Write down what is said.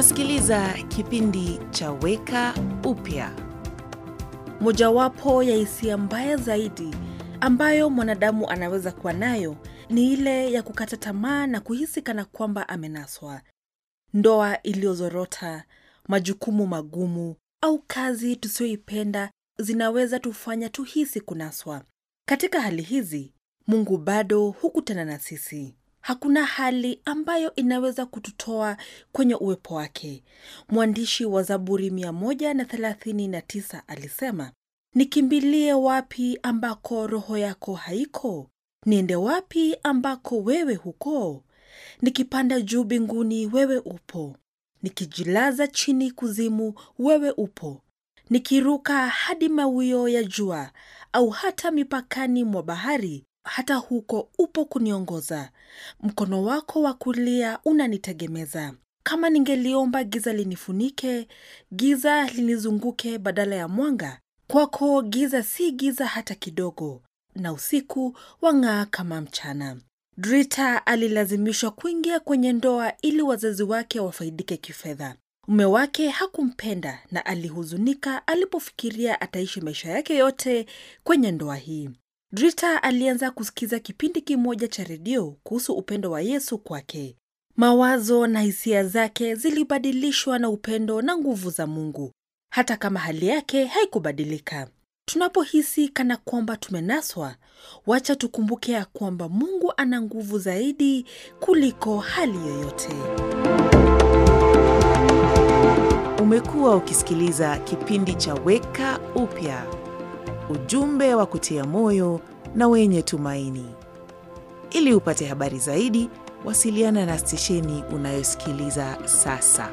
Unasikiliza kipindi cha Weka Upya. Mojawapo ya hisia mbaya zaidi ambayo mwanadamu anaweza kuwa nayo ni ile ya kukata tamaa na kuhisi kana kwamba amenaswa. Ndoa iliyozorota, majukumu magumu au kazi tusiyoipenda zinaweza tufanya tuhisi kunaswa. Katika hali hizi, Mungu bado hukutana na sisi. Hakuna hali ambayo inaweza kututoa kwenye uwepo wake. Mwandishi wa Zaburi 139 alisema, nikimbilie wapi ambako roho yako haiko? Niende wapi ambako wewe huko? Nikipanda juu mbinguni, wewe upo. Nikijilaza chini kuzimu, wewe upo. Nikiruka hadi mawio ya jua au hata mipakani mwa bahari, hata huko upo kuniongoza. Mkono wako wa kulia unanitegemeza. Kama ningeliomba giza linifunike, giza linizunguke badala ya mwanga, kwako giza si giza hata kidogo, na usiku wang'aa kama mchana. Drita alilazimishwa kuingia kwenye ndoa ili wazazi wake wafaidike kifedha. Mume wake hakumpenda na alihuzunika alipofikiria ataishi maisha yake yote kwenye ndoa hii. Drita alianza kusikiza kipindi kimoja cha redio kuhusu upendo wa Yesu kwake. Mawazo na hisia zake zilibadilishwa na upendo na nguvu za Mungu, hata kama hali yake haikubadilika. Tunapohisi kana kwamba tumenaswa, wacha tukumbuke ya kwamba Mungu ana nguvu zaidi kuliko hali yoyote. Umekuwa ukisikiliza kipindi cha Weka Upya, ujumbe wa kutia moyo na wenye tumaini. Ili upate habari zaidi, wasiliana na stesheni unayosikiliza sasa.